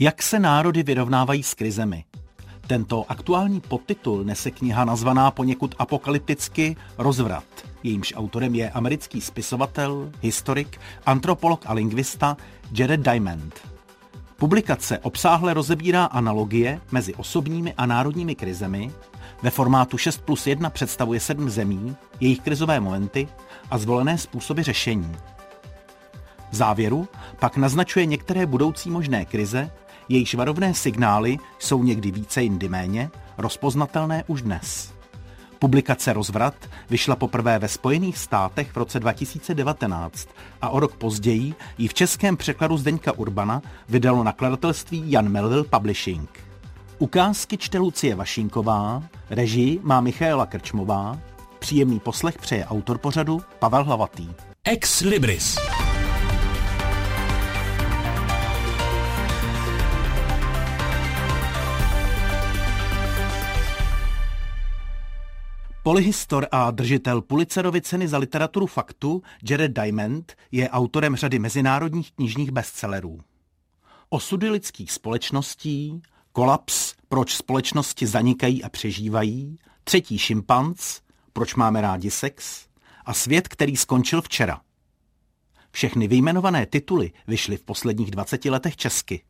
Jak se národy vyrovnávají s krizemi? Tento aktuální podtitul nese kniha nazvaná poněkud apokalypticky Rozvrat. Jejímž autorem je americký spisovatel, historik, antropolog a lingvista Jared Diamond. Publikace obsáhle rozebírá analogie mezi osobními a národními krizemi, ve formátu 6 plus 1 představuje sedm zemí, jejich krizové momenty a zvolené způsoby řešení. V závěru pak naznačuje některé budoucí možné krize, jejichž varovné signály jsou někdy více jindy méně, rozpoznatelné už dnes. Publikace Rozvrat vyšla poprvé ve Spojených státech v roce 2019 a o rok později ji v českém překladu Zdeňka Urbana vydalo nakladatelství Jan Melville Publishing. Ukázky čte Lucie Vašínková, režii má Michaela Krčmová, příjemný poslech přeje autor pořadu Pavel Hlavatý. Ex Libris. Polyhistor a držitel Pulitzerovy ceny za literaturu faktu Jared Diamond je autorem řady mezinárodních knižních bestsellerů. Osudy lidských společností, Kolaps, proč společnosti zanikají a přežívají, Třetí šimpanz, proč máme rádi sex a Svět, který skončil včera. Všechny vyjmenované tituly vyšly v posledních 20 letech česky.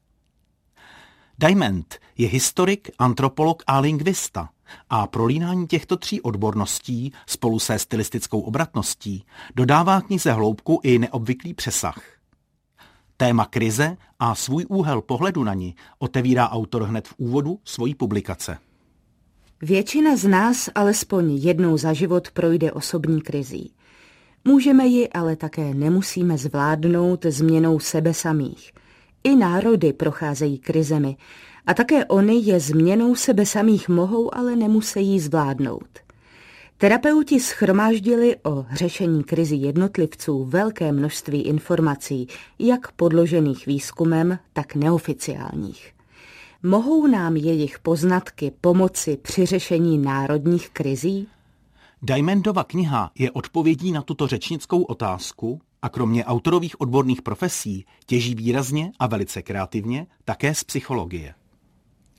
Diamond je historik, antropolog a lingvista a prolínání těchto tří odborností spolu se stylistickou obratností dodává knize hloubku i neobvyklý přesah. Téma krize a svůj úhel pohledu na ní otevírá autor hned v úvodu svojí publikace. Většina z nás alespoň jednou za život projde osobní krizí. Můžeme ji ale také nemusíme zvládnout změnou sebe samých. I národy procházejí krizemi a také oni je změnou sebe samých mohou, ale nemusí zvládnout. Terapeuti schromáždili o řešení krizi jednotlivců velké množství informací, jak podložených výzkumem, tak neoficiálních. Mohou nám jejich poznatky pomoci při řešení národních krizí? Diamondova kniha je odpovědí na tuto řečnickou otázku a kromě autorových odborných profesí těží výrazně a velice kreativně také z psychologie.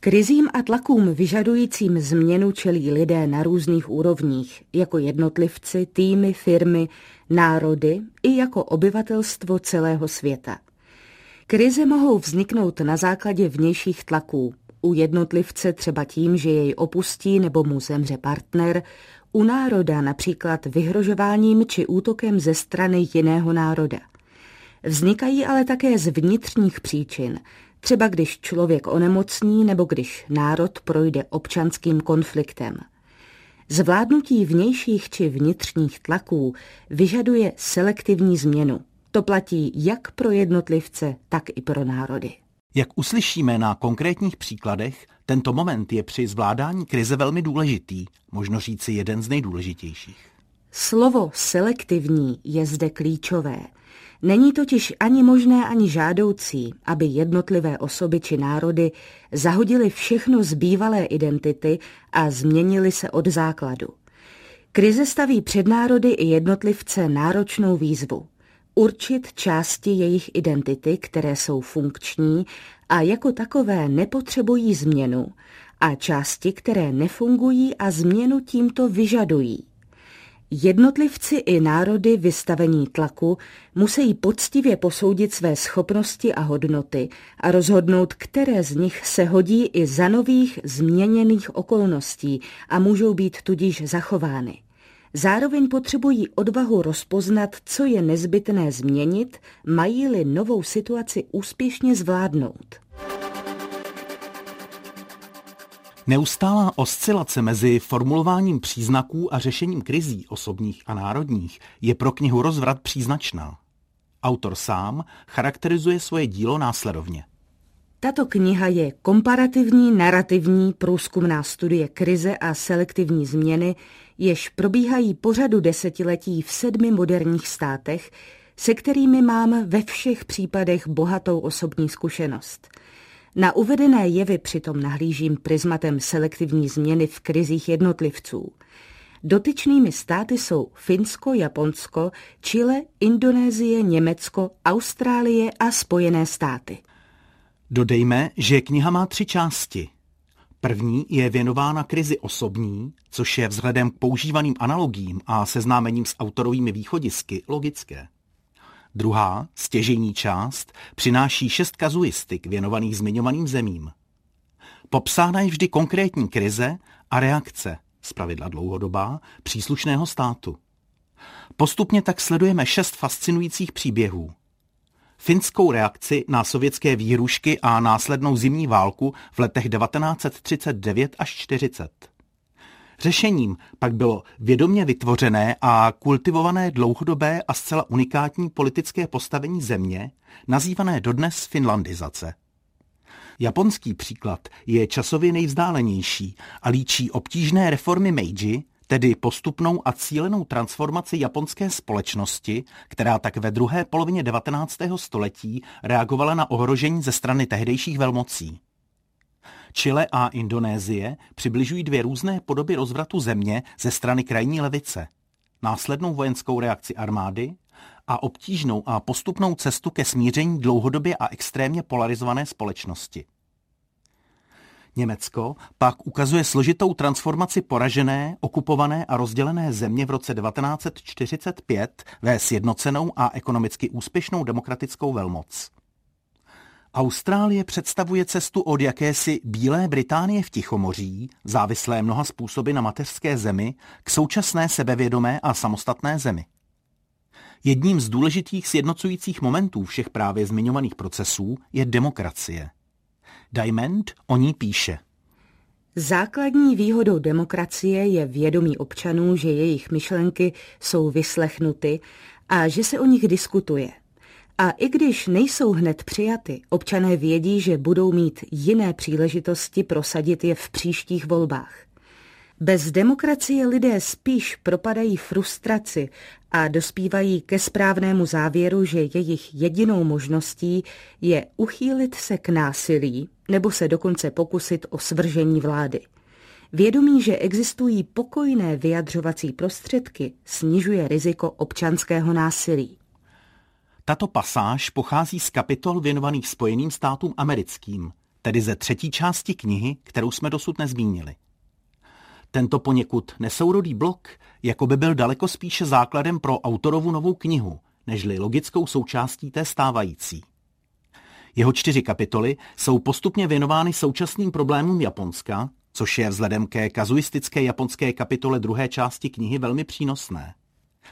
Krizím a tlakům vyžadujícím změnu čelí lidé na různých úrovních, jako jednotlivci, týmy, firmy, národy i jako obyvatelstvo celého světa. Krize mohou vzniknout na základě vnějších tlaků, u jednotlivce třeba tím, že jej opustí nebo mu zemře partner, u národa například vyhrožováním či útokem ze strany jiného národa. Vznikají ale také z vnitřních příčin, třeba když člověk onemocní nebo když národ projde občanským konfliktem. Zvládnutí vnějších či vnitřních tlaků vyžaduje selektivní změnu. To platí jak pro jednotlivce, tak i pro národy. Jak uslyšíme na konkrétních příkladech, tento moment je při zvládání krize velmi důležitý, možno říci jeden z nejdůležitějších. Slovo selektivní je zde klíčové – Není totiž ani možné, ani žádoucí, aby jednotlivé osoby či národy zahodili všechno z bývalé identity a změnili se od základu. Krize staví před národy i jednotlivce náročnou výzvu. Určit části jejich identity, které jsou funkční a jako takové nepotřebují změnu, a části, které nefungují a změnu tímto vyžadují. Jednotlivci i národy vystavení tlaku musí poctivě posoudit své schopnosti a hodnoty a rozhodnout, které z nich se hodí i za nových změněných okolností a můžou být tudíž zachovány. Zároveň potřebují odvahu rozpoznat, co je nezbytné změnit, mají-li novou situaci úspěšně zvládnout. Neustálá oscilace mezi formulováním příznaků a řešením krizí osobních a národních je pro knihu Rozvrat příznačná. Autor sám charakterizuje svoje dílo následovně. Tato kniha je komparativní narrativní průzkumná studie krize a selektivní změny, jež probíhají po řadu desetiletí v sedmi moderních státech, se kterými mám ve všech případech bohatou osobní zkušenost – na uvedené jevy přitom nahlížím prismatem selektivní změny v krizích jednotlivců. Dotyčnými státy jsou Finsko, Japonsko, Chile, Indonésie, Německo, Austrálie a Spojené státy. Dodejme, že kniha má tři části. První je věnována krizi osobní, což je vzhledem k používaným analogím a seznámením s autorovými východisky logické. Druhá, stěžení část, přináší šest kazuistik věnovaných zmiňovaným zemím. Popsána je vždy konkrétní krize a reakce, zpravidla dlouhodobá, příslušného státu. Postupně tak sledujeme šest fascinujících příběhů. Finskou reakci na sovětské výhrušky a následnou zimní válku v letech 1939 až 40. Řešením pak bylo vědomě vytvořené a kultivované dlouhodobé a zcela unikátní politické postavení země, nazývané dodnes finlandizace. Japonský příklad je časově nejvzdálenější a líčí obtížné reformy Meiji, tedy postupnou a cílenou transformaci japonské společnosti, která tak ve druhé polovině 19. století reagovala na ohrožení ze strany tehdejších velmocí. Chile a Indonésie přibližují dvě různé podoby rozvratu země ze strany krajní levice. Následnou vojenskou reakci armády a obtížnou a postupnou cestu ke smíření dlouhodobě a extrémně polarizované společnosti. Německo pak ukazuje složitou transformaci poražené, okupované a rozdělené země v roce 1945 ve sjednocenou a ekonomicky úspěšnou demokratickou velmoc. Austrálie představuje cestu od jakési Bílé Británie v Tichomoří, závislé mnoha způsoby na mateřské zemi, k současné sebevědomé a samostatné zemi. Jedním z důležitých sjednocujících momentů všech právě zmiňovaných procesů je demokracie. Diamond o ní píše. Základní výhodou demokracie je vědomí občanů, že jejich myšlenky jsou vyslechnuty a že se o nich diskutuje. A i když nejsou hned přijaty, občané vědí, že budou mít jiné příležitosti prosadit je v příštích volbách. Bez demokracie lidé spíš propadají frustraci a dospívají ke správnému závěru, že jejich jedinou možností je uchýlit se k násilí nebo se dokonce pokusit o svržení vlády. Vědomí, že existují pokojné vyjadřovací prostředky, snižuje riziko občanského násilí. Tato pasáž pochází z kapitol věnovaných Spojeným státům americkým, tedy ze třetí části knihy, kterou jsme dosud nezmínili. Tento poněkud nesourodý blok jako by byl daleko spíše základem pro autorovu novou knihu, nežli logickou součástí té stávající. Jeho čtyři kapitoly jsou postupně věnovány současným problémům Japonska, což je vzhledem ke kazuistické japonské kapitole druhé části knihy velmi přínosné.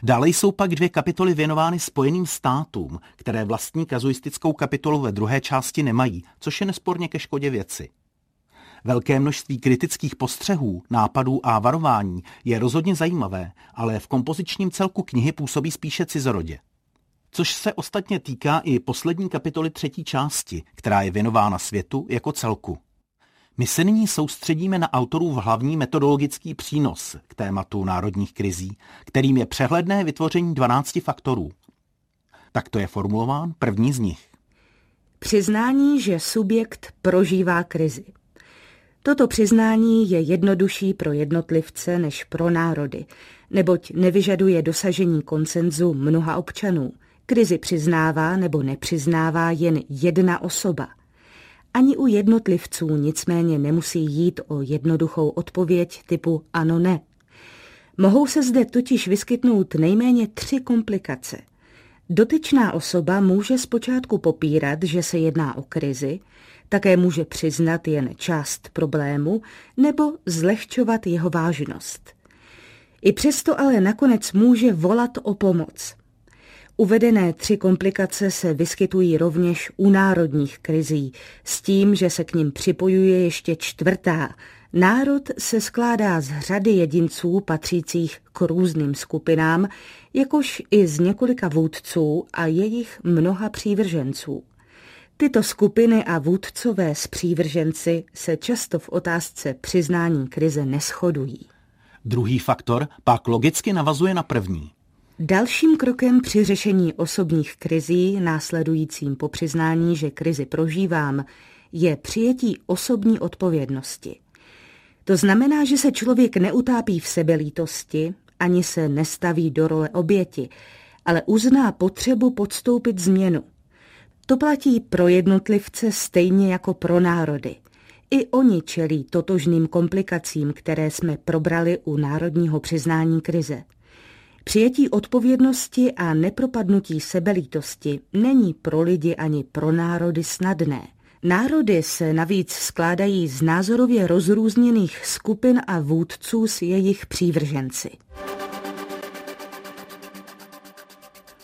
Dále jsou pak dvě kapitoly věnovány Spojeným státům, které vlastní kazuistickou kapitolu ve druhé části nemají, což je nesporně ke škodě věci. Velké množství kritických postřehů, nápadů a varování je rozhodně zajímavé, ale v kompozičním celku knihy působí spíše cizorodě. Což se ostatně týká i poslední kapitoly třetí části, která je věnována světu jako celku. My se nyní soustředíme na autorův hlavní metodologický přínos k tématu národních krizí, kterým je přehledné vytvoření 12 faktorů. Takto je formulován první z nich. Přiznání, že subjekt prožívá krizi. Toto přiznání je jednodušší pro jednotlivce než pro národy, neboť nevyžaduje dosažení konsenzu mnoha občanů. Krizi přiznává nebo nepřiznává jen jedna osoba. Ani u jednotlivců nicméně nemusí jít o jednoduchou odpověď typu ano ne. Mohou se zde totiž vyskytnout nejméně tři komplikace. Dotyčná osoba může zpočátku popírat, že se jedná o krizi, také může přiznat jen část problému nebo zlehčovat jeho vážnost. I přesto ale nakonec může volat o pomoc. Uvedené tři komplikace se vyskytují rovněž u národních krizí, s tím, že se k ním připojuje ještě čtvrtá. Národ se skládá z řady jedinců patřících k různým skupinám, jakož i z několika vůdců a jejich mnoha přívrženců. Tyto skupiny a vůdcové spřívrženci se často v otázce přiznání krize neschodují. Druhý faktor pak logicky navazuje na první. Dalším krokem při řešení osobních krizí, následujícím po přiznání, že krizi prožívám, je přijetí osobní odpovědnosti. To znamená, že se člověk neutápí v sebelítosti, ani se nestaví do role oběti, ale uzná potřebu podstoupit změnu – To platí pro jednotlivce stejně jako pro národy. I oni čelí totožným komplikacím, které jsme probrali u národního přiznání krize. Přijetí odpovědnosti a nepropadnutí sebelítosti není pro lidi ani pro národy snadné. Národy se navíc skládají z názorově rozrůzněných skupin a vůdců s jejich přívrženci.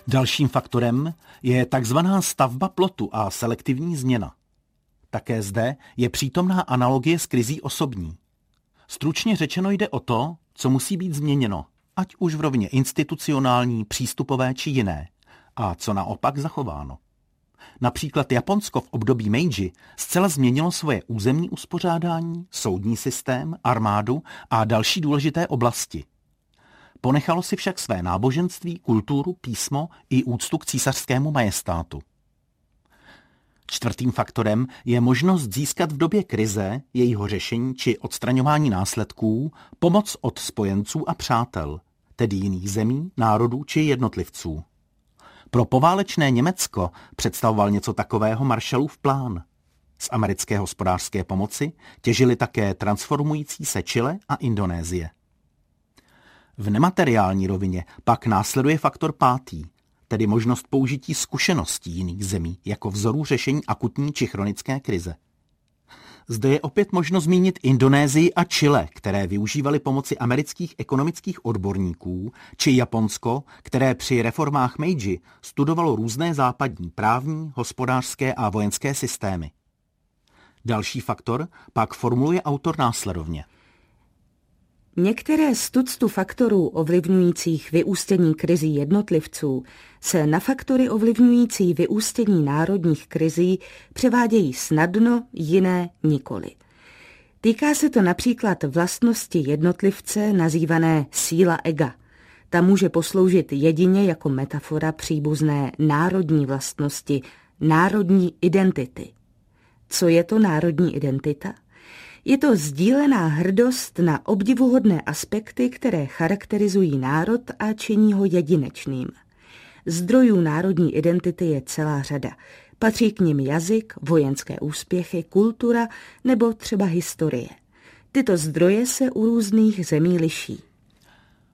Dalším faktorem je takzvaná stavba plotu a selektivní změna. Také zde je přítomná analogie s krizí osobní. Stručně řečeno jde o to, co musí být změněno, ať už v rovině institucionální, přístupové či jiné, a co naopak zachováno. Například Japonsko v období Meiji zcela změnilo svoje územní uspořádání, soudní systém, armádu a další důležité oblasti. Ponechalo si však své náboženství, kulturu, písmo i úctu k císařskému majestátu. Čtvrtým faktorem je možnost získat v době krize, jejího řešení či odstraňování následků pomoc od spojenců a přátel, tedy jiných zemí, národů či jednotlivců. Pro poválečné Německo představoval něco takového Marshallův plán. Z americké hospodářské pomoci těžili také transformující se Chile a Indonésie. V nemateriální rovině pak následuje faktor pátý, tedy možnost použití zkušeností jiných zemí jako vzorů řešení akutní či chronické krize. Zde je opět možno zmínit Indonésii a Chile, které využívali pomoci amerických ekonomických odborníků, či Japonsko, které při reformách Meiji studovalo různé západní právní, hospodářské a vojenské systémy. Další faktor pak formuluje autor následovně. Některé z tuctu faktorů ovlivňujících vyústění krizí jednotlivců se na faktory ovlivňující vyústění národních krizí převádějí snadno, jiné nikoli. Týká se to například vlastnosti jednotlivce nazývané síla ega. Ta může posloužit jedině jako metafora příbuzné národní vlastnosti, národní identity. Co je to národní identita? Je to sdílená hrdost na obdivuhodné aspekty, které charakterizují národ a činí ho jedinečným. Zdrojů národní identity je celá řada. Patří k nim jazyk, vojenské úspěchy, kultura nebo třeba historie. Tyto zdroje se u různých zemí liší.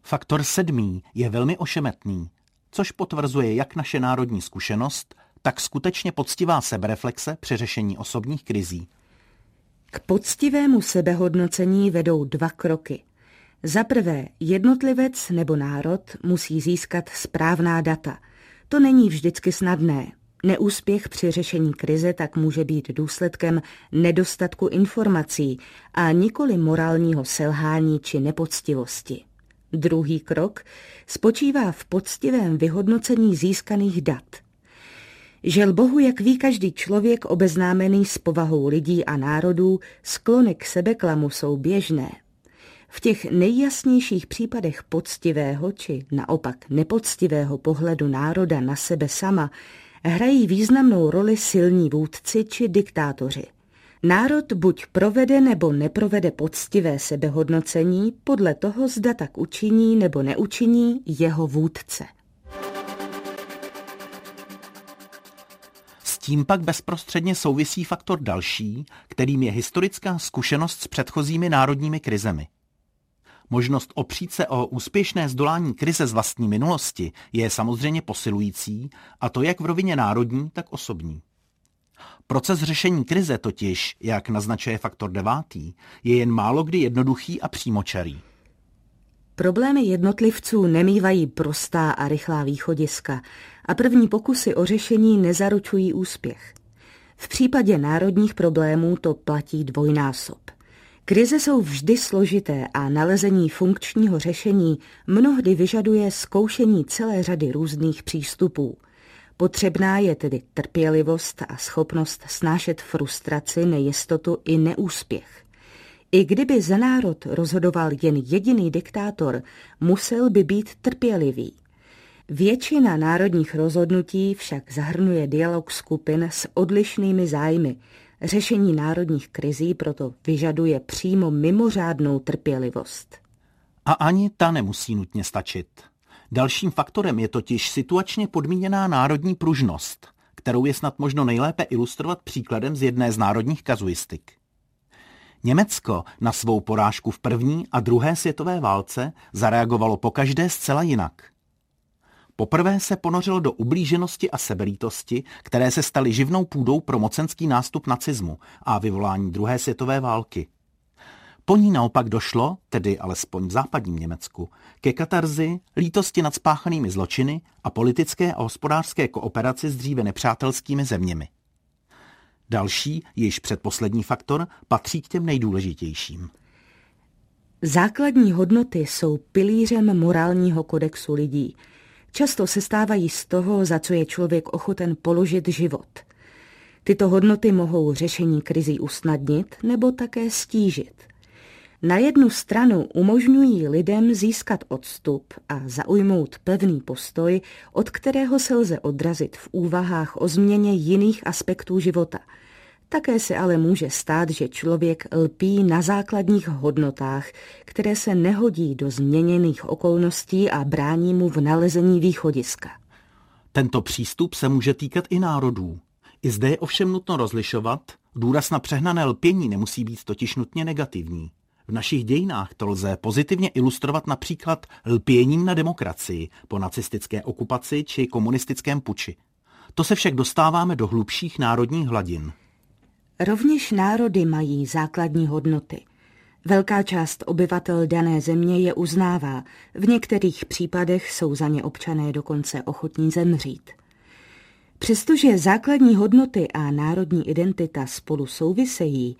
Faktor sedmý je velmi ošemetný, což potvrzuje jak naše národní zkušenost, tak skutečně poctivá sebereflexe při řešení osobních krizí. K poctivému sebehodnocení vedou dva kroky. Za prvé, jednotlivec nebo národ musí získat správná data. To není vždycky snadné. Neúspěch při řešení krize tak může být důsledkem nedostatku informací a nikoli morálního selhání či nepoctivosti. Druhý krok spočívá v poctivém vyhodnocení získaných dat – Žel Bohu, jak ví každý člověk obeznámený s povahou lidí a národů, sklony k sebeklamu jsou běžné. V těch nejjasnějších případech poctivého či naopak nepoctivého pohledu národa na sebe sama hrají významnou roli silní vůdci či diktátoři. Národ buď provede nebo neprovede poctivé sebehodnocení podle toho, zda tak učiní nebo neučiní jeho vůdce. Tím pak bezprostředně souvisí faktor další, kterým je historická zkušenost s předchozími národními krizemi. Možnost opřít se o úspěšné zdolání krize z vlastní minulosti je samozřejmě posilující, a to jak v rovině národní, tak osobní. Proces řešení krize totiž, jak naznačuje faktor devátý, je jen málo kdy jednoduchý a přímočarý. Problémy jednotlivců nemývají prostá a rychlá východiska a první pokusy o řešení nezaručují úspěch. V případě národních problémů to platí dvojnásob. Krize jsou vždy složité a nalezení funkčního řešení mnohdy vyžaduje zkoušení celé řady různých přístupů. Potřebná je tedy trpělivost a schopnost snášet frustraci, nejistotu i neúspěch. I kdyby za národ rozhodoval jen jediný diktátor, musel být být trpělivý. Většina národních rozhodnutí však zahrnuje dialog skupin s odlišnými zájmy. Řešení národních krizí proto vyžaduje přímo mimořádnou trpělivost. A ani ta nemusí nutně stačit. Dalším faktorem je totiž situačně podmíněná národní pružnost, kterou je snad možno nejlépe ilustrovat příkladem z jedné z národních kazuistik. Německo na svou porážku v první a druhé světové válce zareagovalo pokaždé zcela jinak. Poprvé se ponořilo do ublíženosti a sebelítosti, které se staly živnou půdou pro mocenský nástup nacismu a vyvolání druhé světové války. Po ní naopak došlo, tedy alespoň v západním Německu, ke katarzi, lítosti nad spáchanými zločiny a politické a hospodářské kooperaci s dříve nepřátelskými zeměmi. Další, již předposlední faktor, patří k těm nejdůležitějším. Základní hodnoty jsou pilířem morálního kodexu lidí. Často se stávají z toho, za co je člověk ochoten položit život. Tyto hodnoty mohou řešení krizí usnadnit nebo také stížit. Na jednu stranu umožňují lidem získat odstup a zaujmout pevný postoj, od kterého se lze odrazit v úvahách o změně jiných aspektů života – také se ale může stát, že člověk lpí na základních hodnotách, které se nehodí do změněných okolností a brání mu v nalezení východiska. Tento přístup se může týkat i národů. I zde je ovšem nutno rozlišovat, důraz na přehnané lpění nemusí být totiž nutně negativní. V našich dějinách to lze pozitivně ilustrovat například lpěním na demokracii po nacistické okupaci či komunistickém puči. To se však dostáváme do hlubších národních hladin. Rovněž národy mají základní hodnoty. Velká část obyvatel dané země je uznává, v některých případech jsou za ně občané dokonce ochotní zemřít. Přestože základní hodnoty a národní identita spolu souvisejí,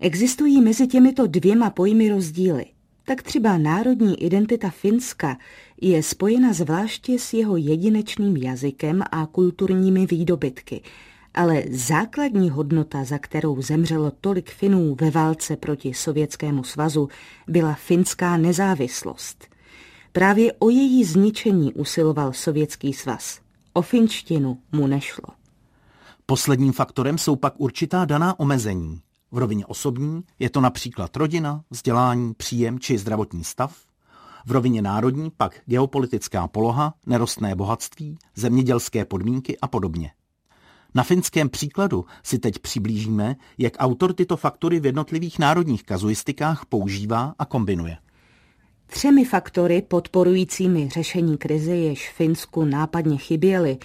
existují mezi těmito dvěma pojmy rozdíly. Tak třeba národní identita Finska je spojena zvláště s jeho jedinečným jazykem a kulturními výdobytky – ale základní hodnota, za kterou zemřelo tolik Finů ve válce proti Sovětskému svazu, byla finská nezávislost. Právě o její zničení usiloval Sovětský svaz. O finštinu mu nešlo. Posledním faktorem jsou pak určitá daná omezení. V rovině osobní je to například rodina, vzdělání, příjem či zdravotní stav. V rovině národní pak geopolitická poloha, nerostné bohatství, zemědělské podmínky a podobně. Na finském příkladu si teď přiblížíme, jak autor tyto faktory v jednotlivých národních kazuistikách používá a kombinuje. Třemi faktory podporujícími řešení krize jež Finsku nápadně chyběly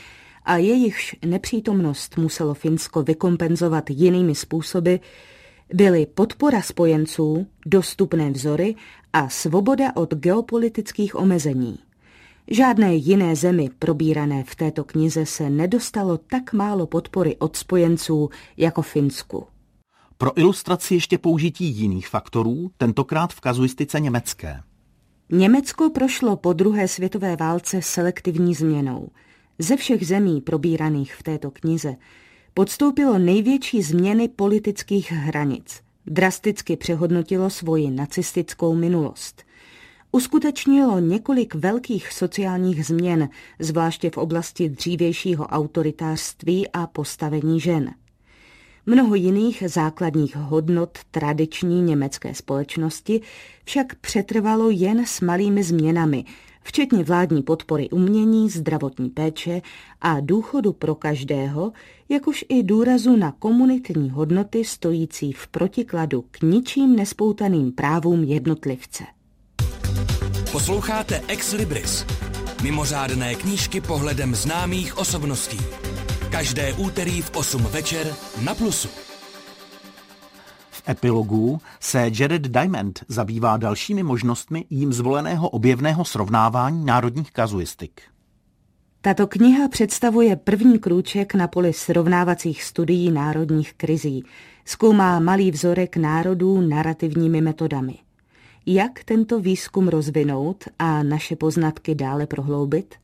a jejichž nepřítomnost muselo Finsko vykompenzovat jinými způsoby, byly podpora spojenců, dostupné vzory a svoboda od geopolitických omezení. Žádné jiné zemi probírané v této knize se nedostalo tak málo podpory od spojenců jako Finsku. Pro ilustraci ještě použití jiných faktorů, tentokrát v kazuistice německé. Německo prošlo po druhé světové válce selektivní změnou. Ze všech zemí probíraných v této knize podstoupilo největší změny politických hranic. Drasticky přehodnotilo svoji nacistickou minulost – uskutečnilo několik velkých sociálních změn, zvláště v oblasti dřívějšího autoritářství a postavení žen. Mnoho jiných základních hodnot tradiční německé společnosti však přetrvalo jen s malými změnami, včetně vládní podpory umění, zdravotní péče a důchodu pro každého, jakož i důrazu na komunitní hodnoty stojící v protikladu k ničím nespoutaným právům jednotlivce. Posloucháte Ex Libris. Mimořádné knížky pohledem známých osobností. Každé úterý v 8 večer na Plusu. V epilogu se Jared Diamond zabývá dalšími možnostmi jím zvoleného objevného srovnávání národních kazuistik. Tato kniha představuje první krůček na poli srovnávacích studií národních krizí. Zkoumá malý vzorek národů narrativními metodami – jak tento výzkum rozvinout a naše poznatky dále prohloubit?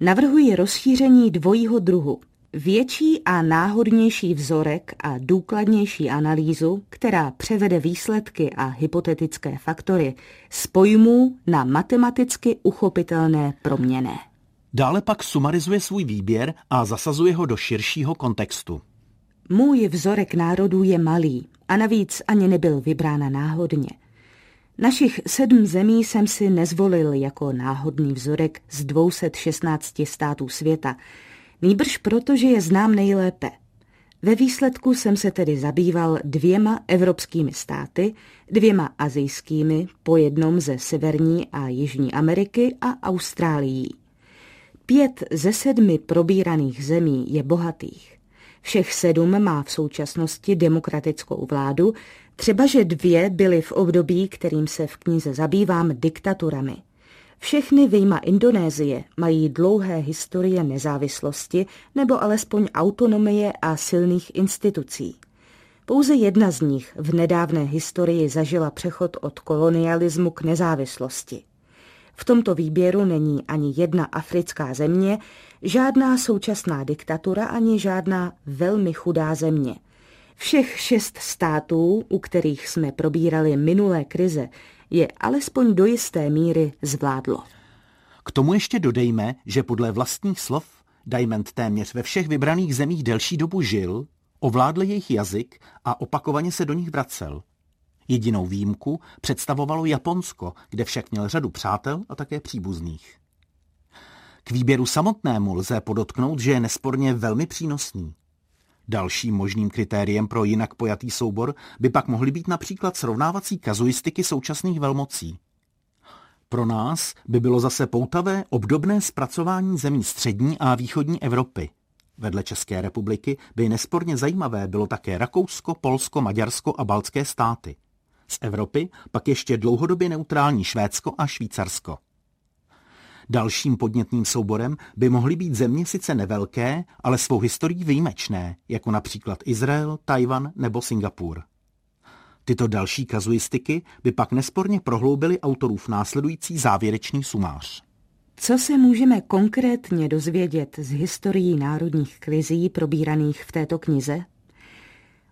Navrhuji rozšíření dvojího druhu. Větší a náhodnější vzorek a důkladnější analýzu, která převede výsledky a hypotetické faktory z pojmů na matematicky uchopitelné proměné. Dále pak sumarizuje svůj výběr a zasazuje ho do širšího kontextu. Můj vzorek národů je malý a navíc ani nebyl vybrána náhodně – Našich sedm zemí jsem si nezvolil jako náhodný vzorek z 216 států světa. Nýbrž proto, že je znám nejlépe. Ve výsledku jsem se tedy zabýval dvěma evropskými státy, dvěma azijskými, po jednom ze Severní a Jižní Ameriky a Austrálií. Pět ze sedmi probíraných zemí je bohatých. Všech sedm má v současnosti demokratickou vládu, třeba že dvě byly v období, kterým se v knize zabývám, diktaturami. Všechny vyjma Indonésie mají dlouhé historie nezávislosti nebo alespoň autonomie a silných institucí. Pouze jedna z nich v nedávné historii zažila přechod od kolonialismu k nezávislosti. V tomto výběru není ani jedna africká země, žádná současná diktatura ani žádná velmi chudá země. Všech šest států, u kterých jsme probírali minulé krize, je alespoň do jisté míry zvládlo. K tomu ještě dodejme, že podle vlastních slov Diamond téměř ve všech vybraných zemích delší dobu žil, ovládl jejich jazyk a opakovaně se do nich vracel. Jedinou výjimku představovalo Japonsko, kde však měl řadu přátel a také příbuzných. K výběru samotnému lze podotknout, že je nesporně velmi přínosný. Dalším možným kritériem pro jinak pojatý soubor by pak mohly být například srovnávací kazuistiky současných velmocí. Pro nás by bylo zase poutavé obdobné zpracování zemí střední a východní Evropy. Vedle České republiky by nesporně zajímavé bylo také Rakousko, Polsko, Maďarsko a baltské státy. Z Evropy pak ještě dlouhodobě neutrální Švédsko a Švýcarsko. Dalším podnětným souborem by mohly být země sice nevelké, ale svou historií výjimečné, jako například Izrael, Tajvan nebo Singapur. Tyto další kazuistiky by pak nesporně prohloubily autorův následující závěrečný sumář. Co se můžeme konkrétně dozvědět z historií národních krizí probíraných v této knize?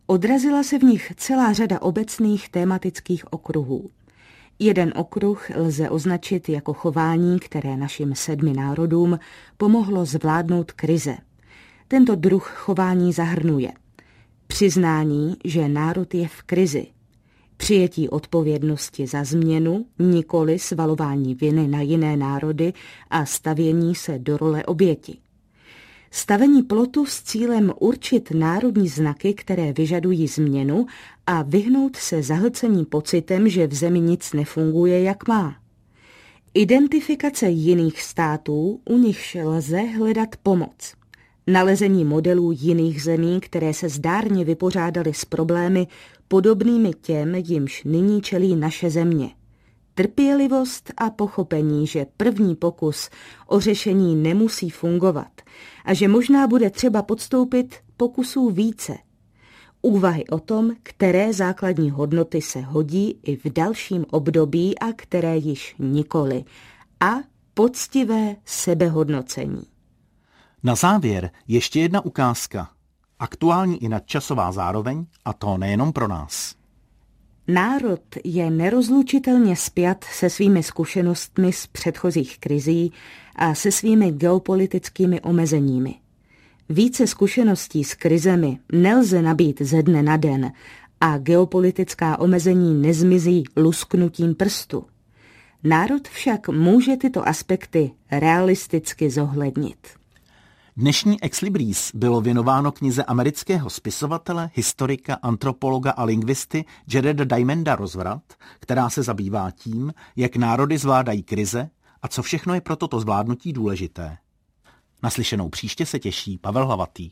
Odrazila se v nich celá řada obecných tématických okruhů. Jeden okruh lze označit jako chování, které našim sedmi národům pomohlo zvládnout krize. Tento druh chování zahrnuje přiznání, že národ je v krizi, přijetí odpovědnosti za změnu, nikoli svalování viny na jiné národy a stavění se do role oběti. Stavení plotu s cílem určit národní znaky, které vyžadují změnu a vyhnout se zahlcení pocitem, že v zemi nic nefunguje, jak má. Identifikace jiných států, u nichž lze hledat pomoc. Nalezení modelů jiných zemí, které se zdárně vypořádaly s problémy podobnými těm, jimž nyní čelí naše země. Trpělivost a pochopení, že první pokus o řešení nemusí fungovat a že možná bude třeba podstoupit pokusů více. Úvahy o tom, které základní hodnoty se hodí i v dalším období a které již nikoli. A poctivé sebehodnocení. Na závěr ještě jedna ukázka. Aktuální i nadčasová zároveň, a to nejenom pro nás. Národ je nerozlučitelně spjat se svými zkušenostmi z předchozích krizí a se svými geopolitickými omezeními. Více zkušeností s krizemi nelze nabít ze dne na den a geopolitická omezení nezmizí lusknutím prstu. Národ však může tyto aspekty realisticky zohlednit. Dnešní Ex Libris bylo věnováno knize amerického spisovatele, historika, antropologa a lingvisty Jareda Diamenda Rozvrat, která se zabývá tím, jak národy zvládají krize a co všechno je pro toto zvládnutí důležité. Naslyšenou příště se těší Pavel Hlavatý.